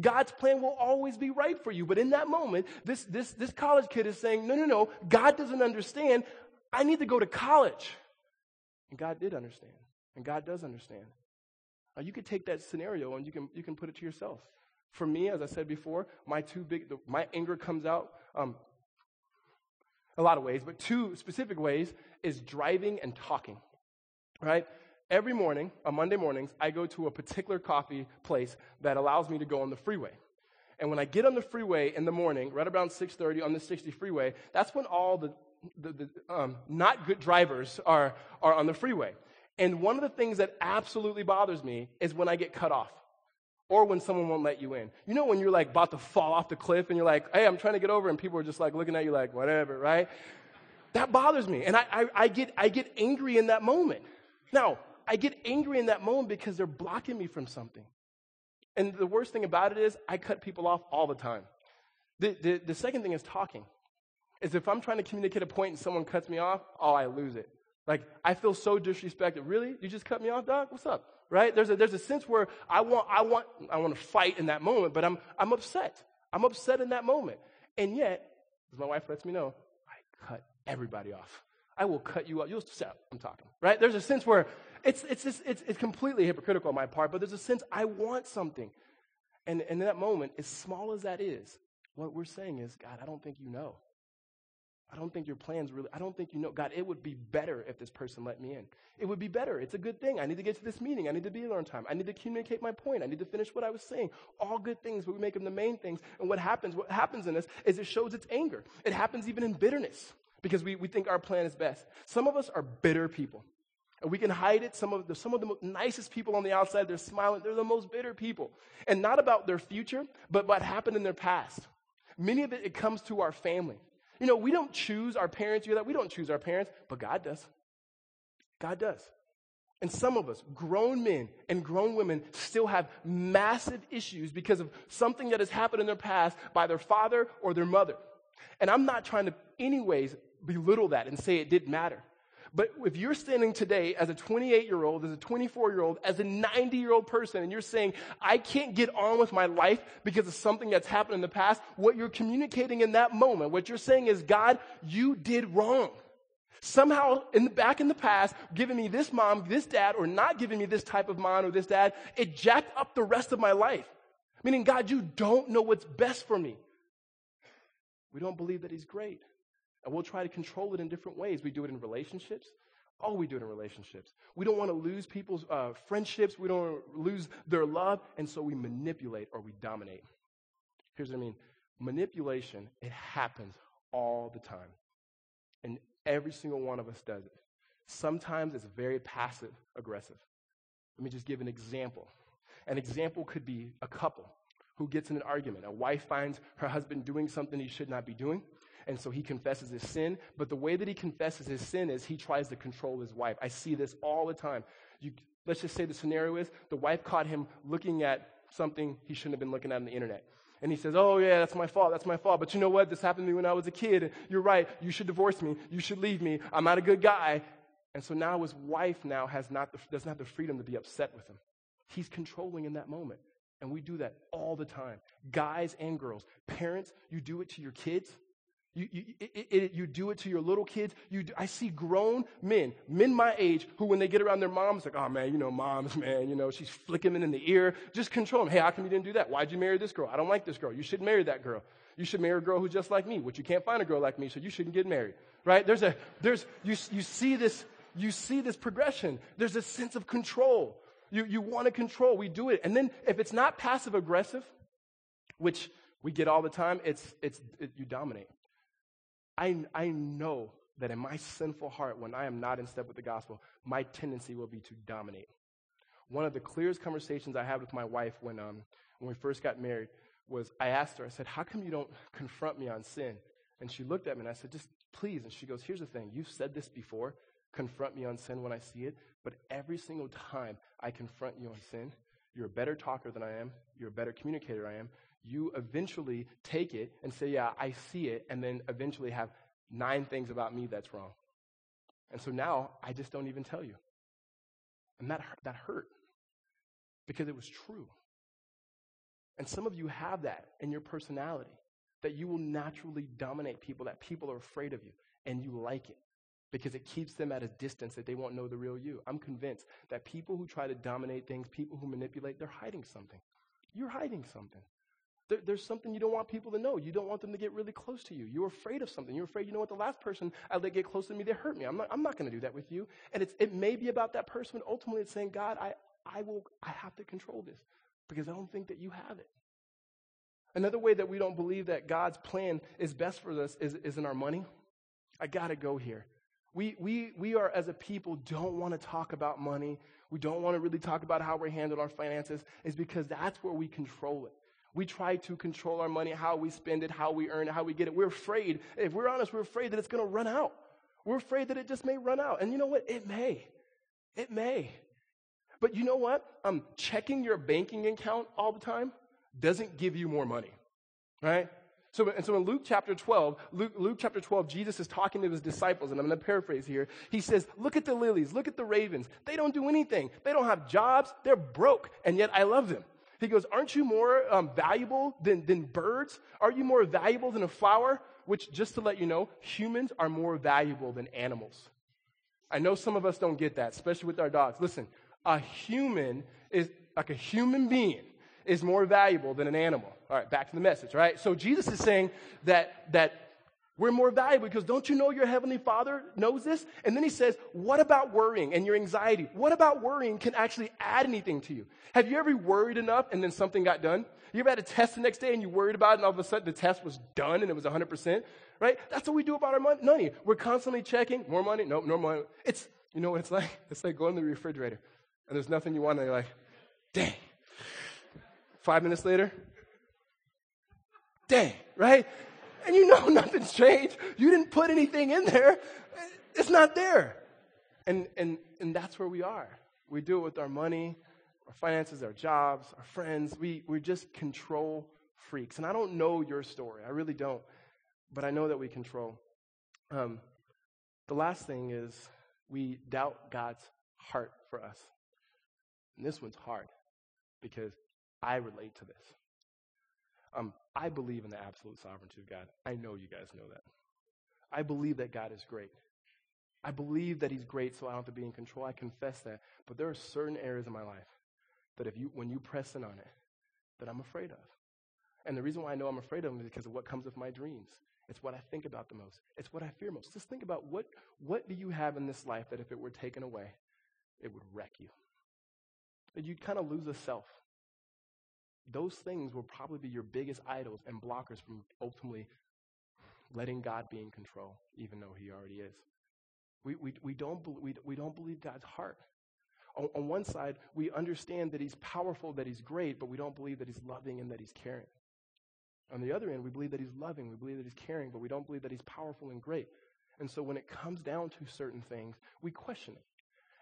God's plan will always be right for you. But in that moment, this, this, this college kid is saying, no, no, no, God doesn't understand. I need to go to college. And God did understand. And God does understand. Now, you could take that scenario and you can, you can put it to yourself. For me, as I said before, my two big, the, my anger comes out um, a lot of ways, but two specific ways is driving and talking. Right? Every morning, on Monday mornings, I go to a particular coffee place that allows me to go on the freeway. And when I get on the freeway in the morning, right around 6:30 on the 60 freeway, that's when all the, the, the um, not good drivers are, are on the freeway. And one of the things that absolutely bothers me is when I get cut off. Or when someone won't let you in. You know when you're like about to fall off the cliff and you're like, hey, I'm trying to get over, and people are just like looking at you like, whatever, right? That bothers me. And I, I, I, get, I get angry in that moment. Now, I get angry in that moment because they're blocking me from something. And the worst thing about it is, I cut people off all the time. The, the, the second thing is talking. Is if I'm trying to communicate a point and someone cuts me off, oh, I lose it. Like, I feel so disrespected. Really? You just cut me off, dog? What's up? Right? There's a, there's a sense where I want, I want, I want to fight in that moment, but I'm, I'm upset. I'm upset in that moment. And yet, as my wife lets me know, I cut everybody off. I will cut you off. You'll stop. I'm talking. Right? There's a sense where it's, it's, just, it's, it's completely hypocritical on my part, but there's a sense I want something. And, and in that moment, as small as that is, what we're saying is, God, I don't think you know. I don't think your plans really, I don't think you know. God, it would be better if this person let me in. It would be better. It's a good thing. I need to get to this meeting. I need to be there on time. I need to communicate my point. I need to finish what I was saying. All good things, but we make them the main things. And what happens, what happens in us is it shows its anger. It happens even in bitterness because we, we think our plan is best. Some of us are bitter people. And we can hide it. Some of the, some of the nicest people on the outside, they're smiling. They're the most bitter people. And not about their future, but what happened in their past. Many of it, it comes to our family. You know, we don't choose our parents. You that? We don't choose our parents, but God does. God does. And some of us, grown men and grown women, still have massive issues because of something that has happened in their past by their father or their mother. And I'm not trying to, anyways, belittle that and say it didn't matter. But if you're standing today as a 28 year old, as a 24 year old, as a 90 year old person, and you're saying, I can't get on with my life because of something that's happened in the past, what you're communicating in that moment, what you're saying is, God, you did wrong. Somehow, in the, back in the past, giving me this mom, this dad, or not giving me this type of mom or this dad, it jacked up the rest of my life. Meaning, God, you don't know what's best for me. We don't believe that He's great. And we'll try to control it in different ways. We do it in relationships. Oh, we do it in relationships. We don't want to lose people's uh, friendships. We don't want to lose their love. And so we manipulate or we dominate. Here's what I mean manipulation, it happens all the time. And every single one of us does it. Sometimes it's very passive aggressive. Let me just give an example. An example could be a couple who gets in an argument. A wife finds her husband doing something he should not be doing and so he confesses his sin. But the way that he confesses his sin is he tries to control his wife. I see this all the time. You, let's just say the scenario is the wife caught him looking at something he shouldn't have been looking at on the internet. And he says, Oh, yeah, that's my fault. That's my fault. But you know what? This happened to me when I was a kid. You're right. You should divorce me. You should leave me. I'm not a good guy. And so now his wife now has not the, doesn't have the freedom to be upset with him. He's controlling in that moment. And we do that all the time. Guys and girls. Parents, you do it to your kids. You, you, it, it, you do it to your little kids. You do, I see grown men, men my age, who when they get around their moms, like, oh man, you know, moms, man, you know, she's flicking them in the ear. Just control them. Hey, how come you didn't do that? Why'd you marry this girl? I don't like this girl. You shouldn't marry that girl. You should marry a girl who's just like me, which you can't find a girl like me, so you shouldn't get married. Right? There's a, there's, you, you see this, you see this progression. There's a sense of control. You, you want to control. We do it. And then if it's not passive aggressive, which we get all the time, it's, it's, it, you dominate. I, I know that in my sinful heart, when I am not in step with the gospel, my tendency will be to dominate. One of the clearest conversations I had with my wife when, um, when we first got married was I asked her, I said, How come you don't confront me on sin? And she looked at me and I said, Just please. And she goes, Here's the thing. You've said this before confront me on sin when I see it, but every single time I confront you on sin, you're a better talker than I am, you're a better communicator I am, you eventually take it and say, Yeah, I see it, and then eventually have nine things about me that's wrong. And so now I just don't even tell you. And that, that hurt because it was true. And some of you have that in your personality that you will naturally dominate people, that people are afraid of you, and you like it because it keeps them at a distance that they won't know the real you. I'm convinced that people who try to dominate things, people who manipulate, they're hiding something. You're hiding something. There, there's something you don't want people to know. You don't want them to get really close to you. You're afraid of something. You're afraid, you know what, the last person uh, I let get close to me, they hurt me. I'm not, I'm not going to do that with you. And it's, it may be about that person, but ultimately it's saying, God, I, I, will, I have to control this because I don't think that you have it. Another way that we don't believe that God's plan is best for us is, is in our money. I got to go here. we, we, we are, as a people, don't want to talk about money. We don't want to really talk about how we're handling our finances, is because that's where we control it. We try to control our money, how we spend it, how we earn it, how we get it. We're afraid, if we're honest, we're afraid that it's going to run out. We're afraid that it just may run out. And you know what? It may. It may. But you know what? Um, checking your banking account all the time doesn't give you more money, right? So, and so in Luke chapter 12, Luke, Luke chapter 12, Jesus is talking to his disciples, and I'm going to paraphrase here. He says, Look at the lilies, look at the ravens. They don't do anything, they don't have jobs, they're broke, and yet I love them. He goes, Aren't you more um, valuable than, than birds? Are you more valuable than a flower? Which, just to let you know, humans are more valuable than animals. I know some of us don't get that, especially with our dogs. Listen, a human is like a human being is more valuable than an animal. All right, back to the message, right? So Jesus is saying that that we're more valuable because don't you know your heavenly Father knows this? And then he says, What about worrying and your anxiety? What about worrying can actually add anything to you? Have you ever worried enough and then something got done? You ever had a test the next day and you worried about it and all of a sudden the test was done and it was 100%? Right? That's what we do about our money. We're constantly checking more money, no, no money. It's, you know what it's like? It's like going to the refrigerator and there's nothing you want and you're like, dang. Five minutes later, dang, right? And you know nothing's changed. You didn't put anything in there. It's not there. And, and, and that's where we are. We do it with our money, our finances, our jobs, our friends. We, we're just control freaks. And I don't know your story. I really don't. But I know that we control. Um, the last thing is we doubt God's heart for us. And this one's hard because I relate to this. Um, I believe in the absolute sovereignty of God. I know you guys know that. I believe that God is great. I believe that He's great, so I don't have to be in control. I confess that. But there are certain areas in my life that if you, when you press in on it, that I'm afraid of. And the reason why I know I'm afraid of them is because of what comes with my dreams. It's what I think about the most. It's what I fear most. Just think about what, what do you have in this life that if it were taken away, it would wreck you? You'd kind of lose a self those things will probably be your biggest idols and blockers from ultimately letting God be in control, even though He already is. We, we, we, don't, we, we don't believe God's heart. On, on one side, we understand that He's powerful, that He's great, but we don't believe that He's loving and that He's caring. On the other end, we believe that He's loving, we believe that He's caring, but we don't believe that He's powerful and great. And so when it comes down to certain things, we question it.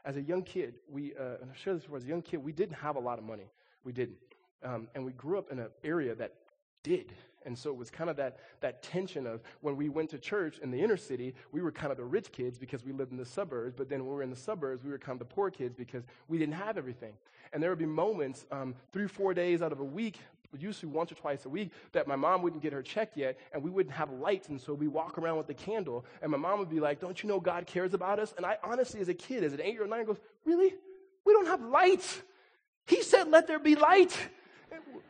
As a young kid, we, uh, and I've shared this before, as a young kid, we didn't have a lot of money. We didn't. Um, and we grew up in an area that did. And so it was kind of that, that tension of when we went to church in the inner city, we were kind of the rich kids because we lived in the suburbs. But then when we were in the suburbs, we were kind of the poor kids because we didn't have everything. And there would be moments, um, three, four days out of a week, usually once or twice a week, that my mom wouldn't get her check yet and we wouldn't have lights. And so we walk around with the candle. And my mom would be like, Don't you know God cares about us? And I honestly, as a kid, as an eight or nine, goes, Really? We don't have lights. He said, Let there be light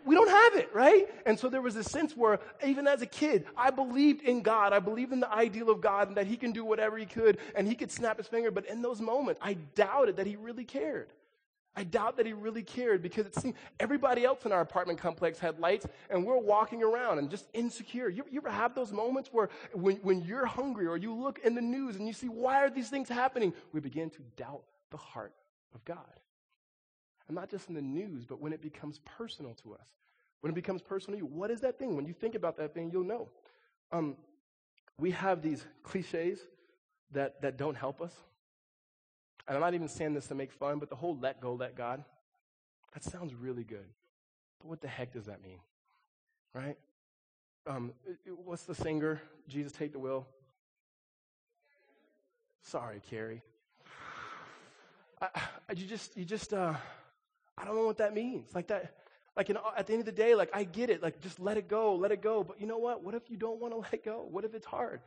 we don't have it, right? And so there was a sense where, even as a kid, I believed in God. I believed in the ideal of God and that He can do whatever He could and He could snap His finger. But in those moments, I doubted that He really cared. I doubt that he really cared because it seemed everybody else in our apartment complex had lights and we're walking around and just insecure. You, you ever have those moments where when, when you're hungry or you look in the news and you see, why are these things happening? We begin to doubt the heart of God. And not just in the news, but when it becomes personal to us. When it becomes personal to you, what is that thing? When you think about that thing, you'll know. Um, we have these cliches that, that don't help us. And I'm not even saying this to make fun, but the whole let go, let God, that sounds really good. But what the heck does that mean? Right? Um, what's the singer? Jesus, take the wheel. Sorry, Carrie. I, I, you just, you just, uh, I don't know what that means. Like that, like in, at the end of the day, like I get it. Like just let it go, let it go. But you know what? What if you don't want to let go? What if it's hard?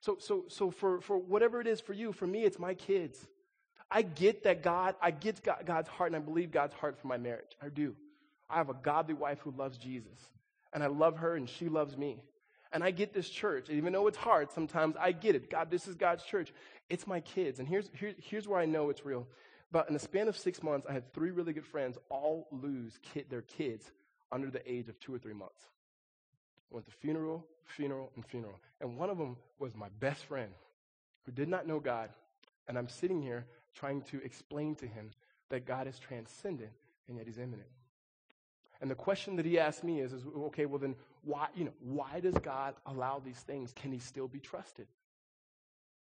So, so, so for, for whatever it is for you, for me, it's my kids. I get that God, I get God's heart and I believe God's heart for my marriage. I do. I have a godly wife who loves Jesus and I love her and she loves me. And I get this church. And even though it's hard, sometimes I get it. God, this is God's church. It's my kids. And here's, here, here's where I know it's real. But in the span of six months, I had three really good friends all lose kid, their kids under the age of two or three months. I went to funeral, funeral, and funeral. And one of them was my best friend. who did not know God, and I'm sitting here trying to explain to him that God is transcendent and yet he's immanent. And the question that he asked me is, is okay, well then why, you know, why does God allow these things? Can he still be trusted?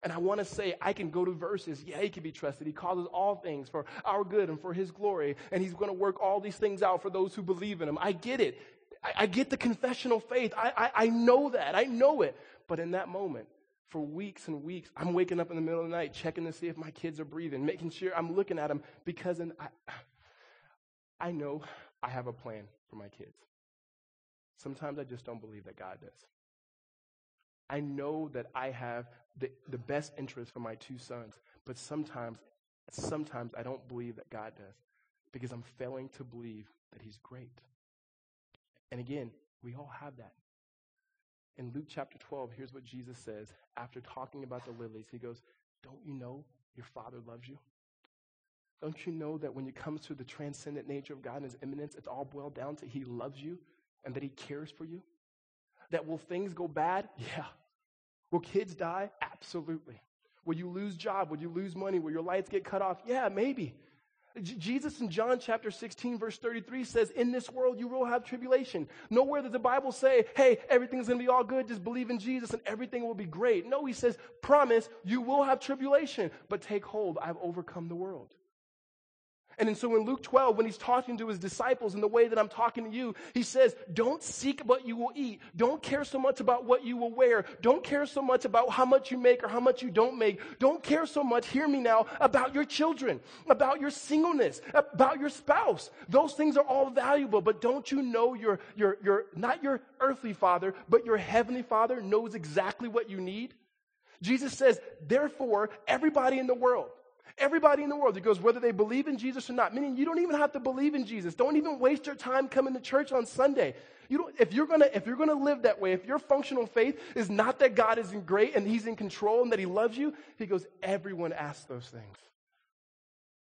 And I want to say, I can go to verses. Yeah, he can be trusted. He causes all things for our good and for his glory. And he's going to work all these things out for those who believe in him. I get it. I, I get the confessional faith. I, I, I know that. I know it. But in that moment, for weeks and weeks, I'm waking up in the middle of the night, checking to see if my kids are breathing, making sure I'm looking at them because in, I, I know I have a plan for my kids. Sometimes I just don't believe that God does. I know that I have the, the best interest for my two sons, but sometimes, sometimes I don't believe that God does because I'm failing to believe that He's great. And again, we all have that. In Luke chapter 12, here's what Jesus says after talking about the lilies. He goes, Don't you know your Father loves you? Don't you know that when it comes to the transcendent nature of God and His immanence, it's all boiled down to He loves you and that He cares for you? That will things go bad? Yeah. Will kids die? Absolutely. Will you lose job? Will you lose money? Will your lights get cut off? Yeah, maybe. Jesus in John chapter 16 verse 33 says, in this world you will have tribulation. Nowhere does the Bible say, hey, everything's going to be all good. Just believe in Jesus and everything will be great. No, he says, promise you will have tribulation, but take hold. I've overcome the world. And so in Luke 12, when he's talking to his disciples in the way that I'm talking to you, he says, Don't seek what you will eat. Don't care so much about what you will wear. Don't care so much about how much you make or how much you don't make. Don't care so much, hear me now, about your children, about your singleness, about your spouse. Those things are all valuable, but don't you know your, your, your, not your earthly father, but your heavenly father knows exactly what you need? Jesus says, therefore, everybody in the world, Everybody in the world. It goes whether they believe in Jesus or not. Meaning you don't even have to believe in Jesus. Don't even waste your time coming to church on Sunday. You don't, if you're gonna if you're gonna live that way, if your functional faith is not that God is great and He's in control and that He loves you, He goes, everyone asks those things.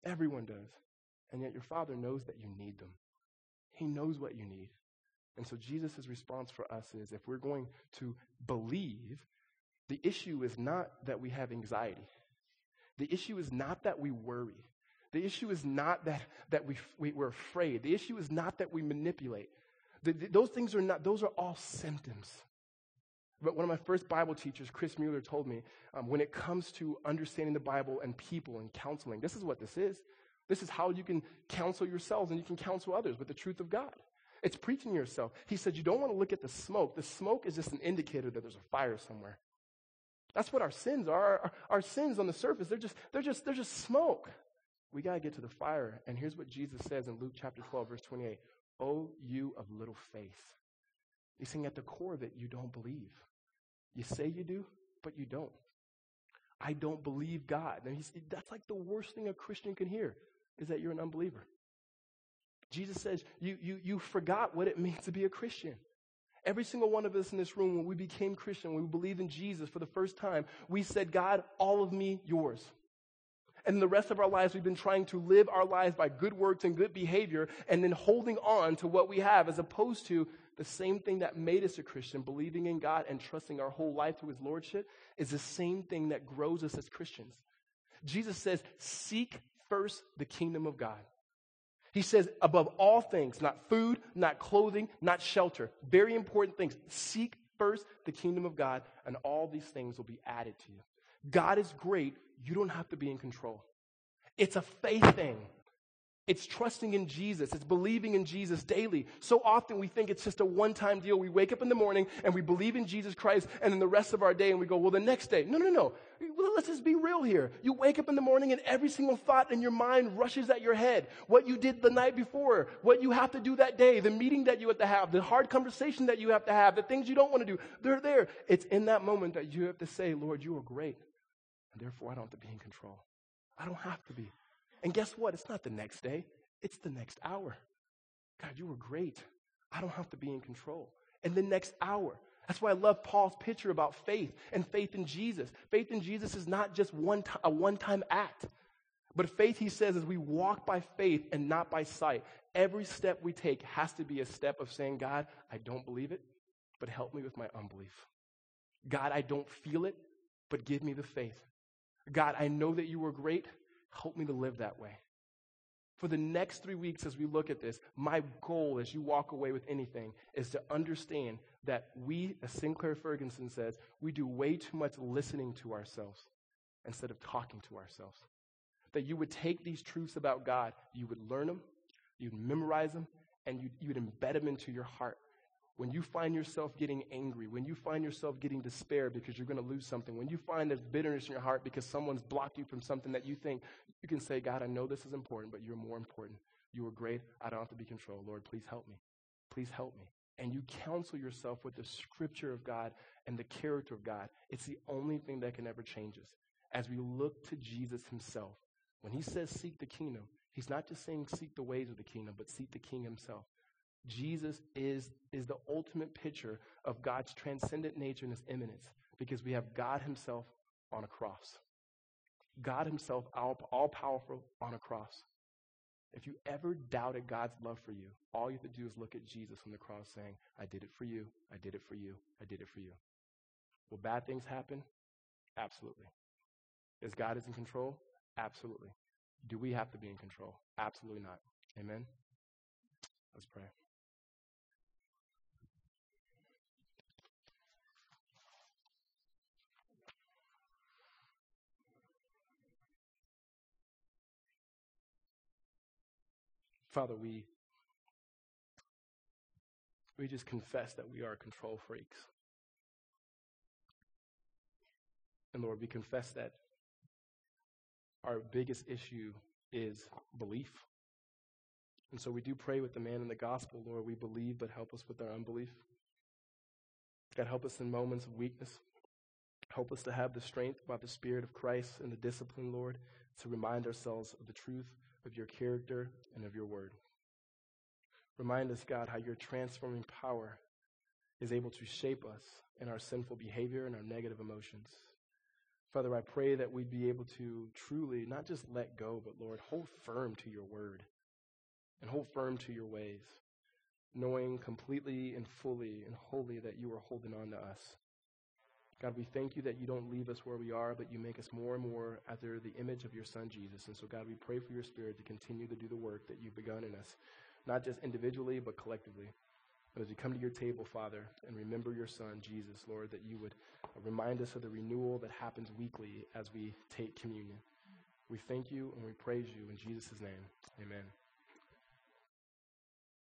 Everyone does. And yet your Father knows that you need them. He knows what you need. And so Jesus' response for us is if we're going to believe, the issue is not that we have anxiety. The issue is not that we worry. The issue is not that, that we, we, are afraid. The issue is not that we manipulate. The, the, those things are not, those are all symptoms. But one of my first Bible teachers, Chris Mueller, told me um, when it comes to understanding the Bible and people and counseling, this is what this is. This is how you can counsel yourselves and you can counsel others with the truth of God. It's preaching yourself. He said, You don't want to look at the smoke. The smoke is just an indicator that there's a fire somewhere. That's what our sins are. Our, our, sins on the surface, they're just, they're just, they're just smoke. We got to get to the fire. And here's what Jesus says in Luke chapter 12, verse 28. Oh, you of little faith. He's saying at the core of it, you don't believe. You say you do, but you don't. I don't believe God. And he's, that's like the worst thing a Christian can hear is that you're an unbeliever. Jesus says you, you, you forgot what it means to be a Christian. Every single one of us in this room, when we became Christian, when we believed in Jesus for the first time, we said, God, all of me, yours. And the rest of our lives, we've been trying to live our lives by good works and good behavior and then holding on to what we have as opposed to the same thing that made us a Christian, believing in God and trusting our whole life to his lordship, is the same thing that grows us as Christians. Jesus says, Seek first the kingdom of God. He says, above all things, not food, not clothing, not shelter. Very important things. Seek first the kingdom of God, and all these things will be added to you. God is great. You don't have to be in control. It's a faith thing. It's trusting in Jesus. It's believing in Jesus daily. So often we think it's just a one time deal. We wake up in the morning and we believe in Jesus Christ, and then the rest of our day, and we go, well, the next day. No, no, no. Let's just be real here. You wake up in the morning, and every single thought in your mind rushes at your head. What you did the night before, what you have to do that day, the meeting that you have to have, the hard conversation that you have to have, the things you don't want to do. They're there. It's in that moment that you have to say, Lord, you are great, and therefore I don't have to be in control. I don't have to be. And guess what? It's not the next day, it's the next hour. God, you were great. I don't have to be in control. And the next hour. That's why I love Paul's picture about faith and faith in Jesus. Faith in Jesus is not just one t- a one time act. But faith, he says, is we walk by faith and not by sight. Every step we take has to be a step of saying, God, I don't believe it, but help me with my unbelief. God, I don't feel it, but give me the faith. God, I know that you are great. Help me to live that way. For the next three weeks, as we look at this, my goal as you walk away with anything is to understand that we, as Sinclair Ferguson says, we do way too much listening to ourselves instead of talking to ourselves. That you would take these truths about God, you would learn them, you'd memorize them, and you'd, you'd embed them into your heart. When you find yourself getting angry, when you find yourself getting despair because you're going to lose something, when you find there's bitterness in your heart because someone's blocked you from something that you think, you can say, God, I know this is important, but you're more important. You are great. I don't have to be controlled. Lord, please help me. Please help me. And you counsel yourself with the scripture of God and the character of God. It's the only thing that can ever change us. As we look to Jesus himself, when he says seek the kingdom, he's not just saying seek the ways of the kingdom, but seek the king himself. Jesus is, is the ultimate picture of God's transcendent nature and his immanence because we have God himself on a cross. God himself, all, all powerful, on a cross. If you ever doubted God's love for you, all you have to do is look at Jesus on the cross saying, I did it for you, I did it for you, I did it for you. Will bad things happen? Absolutely. Is God is in control? Absolutely. Do we have to be in control? Absolutely not. Amen? Let's pray. Father, we, we just confess that we are control freaks. And Lord, we confess that our biggest issue is belief. And so we do pray with the man in the gospel, Lord, we believe, but help us with our unbelief. God, help us in moments of weakness. Help us to have the strength by the Spirit of Christ and the discipline, Lord, to remind ourselves of the truth of your character and of your word. Remind us, God, how your transforming power is able to shape us in our sinful behavior and our negative emotions. Father, I pray that we'd be able to truly not just let go, but Lord, hold firm to your word and hold firm to your ways, knowing completely and fully and wholly that you are holding on to us. God, we thank you that you don't leave us where we are, but you make us more and more after the image of your Son, Jesus. And so, God, we pray for your Spirit to continue to do the work that you've begun in us, not just individually, but collectively. But as we come to your table, Father, and remember your Son, Jesus, Lord, that you would remind us of the renewal that happens weekly as we take communion. We thank you and we praise you in Jesus' name. Amen.